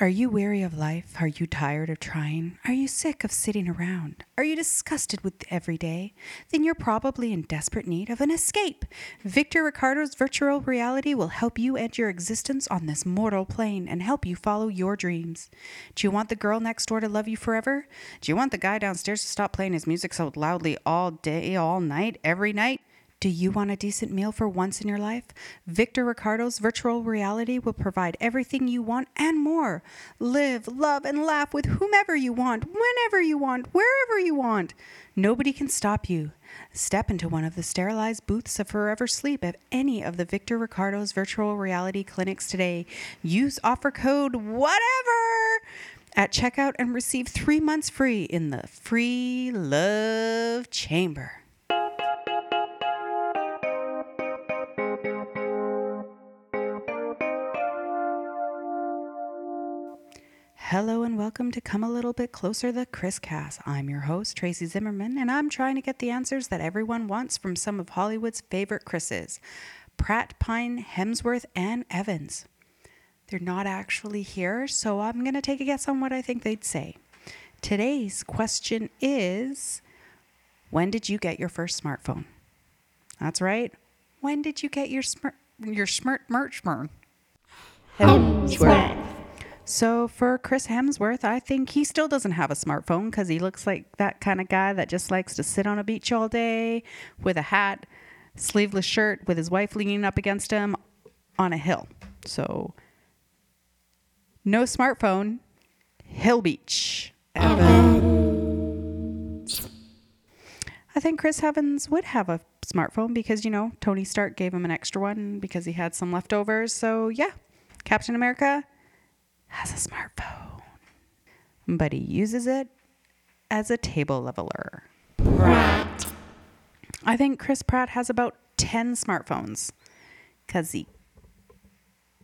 Are you weary of life? Are you tired of trying? Are you sick of sitting around? Are you disgusted with every day? Then you're probably in desperate need of an escape. Victor Ricardo's virtual reality will help you end your existence on this mortal plane and help you follow your dreams. Do you want the girl next door to love you forever? Do you want the guy downstairs to stop playing his music so loudly all day, all night, every night? Do you want a decent meal for once in your life? Victor Ricardo's virtual reality will provide everything you want and more. Live, love, and laugh with whomever you want, whenever you want, wherever you want. Nobody can stop you. Step into one of the sterilized booths of Forever Sleep at any of the Victor Ricardo's virtual reality clinics today. Use offer code WHATEVER at checkout and receive three months free in the free love chamber. Hello and welcome to Come a Little Bit Closer, the Chris Cast. I'm your host, Trayce Zimmerman, and I'm trying to get the answers that everyone wants from some of Hollywood's favorite Chris's Pratt, Pine, Hemsworth, and Evans. They're not actually here, so I'm going to take a guess on what I think they'd say. Today's question is When did you get your first smartphone? That's right. When did you get your smart, your smart merch? Hemsworth. So for Chris Hemsworth, I think he still doesn't have a smartphone because he looks like that kind of guy that just likes to sit on a beach all day with a hat, sleeveless shirt, with his wife leaning up against him on a hill. So no smartphone, Hill Beach. I think Chris Evans would have a smartphone because, you know, Tony Stark gave him an extra one because he had some leftovers. So, yeah, Captain America has a smartphone, but he uses it as a table leveler. Pratt. I think Chris Pratt has about 10 smartphones because he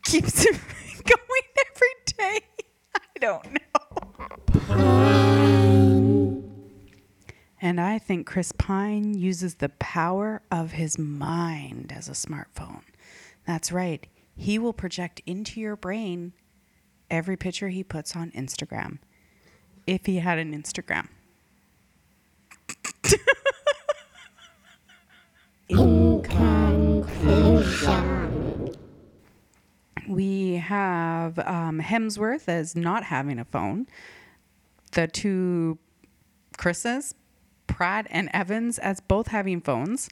keeps it going every day. I don't know. And I think Chris Pine uses the power of his mind as a smartphone. That's right. He will project into your brain every picture he puts on Instagram. If he had an Instagram. Conclusion. We have um, Hemsworth as not having a phone. The two Chris's, Pratt and Evans, as both having phones.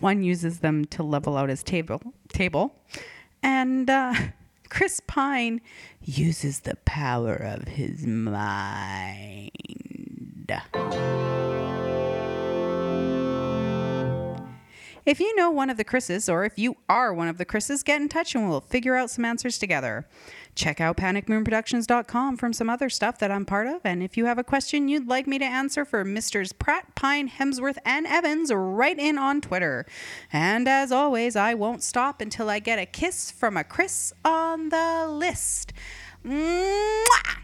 One uses them to level out his table, table, and uh, Chris Pine uses the power of his mind. If you know one of the Chris's, or if you are one of the Chris's, get in touch and we'll figure out some answers together. Check out panicmoonproductions.com from some other stuff that I'm part of. And if you have a question you'd like me to answer for Misters Pratt, Pine, Hemsworth, and Evans, write in on Twitter. And as always, I won't stop until I get a kiss from a Chris on the list. Mwah!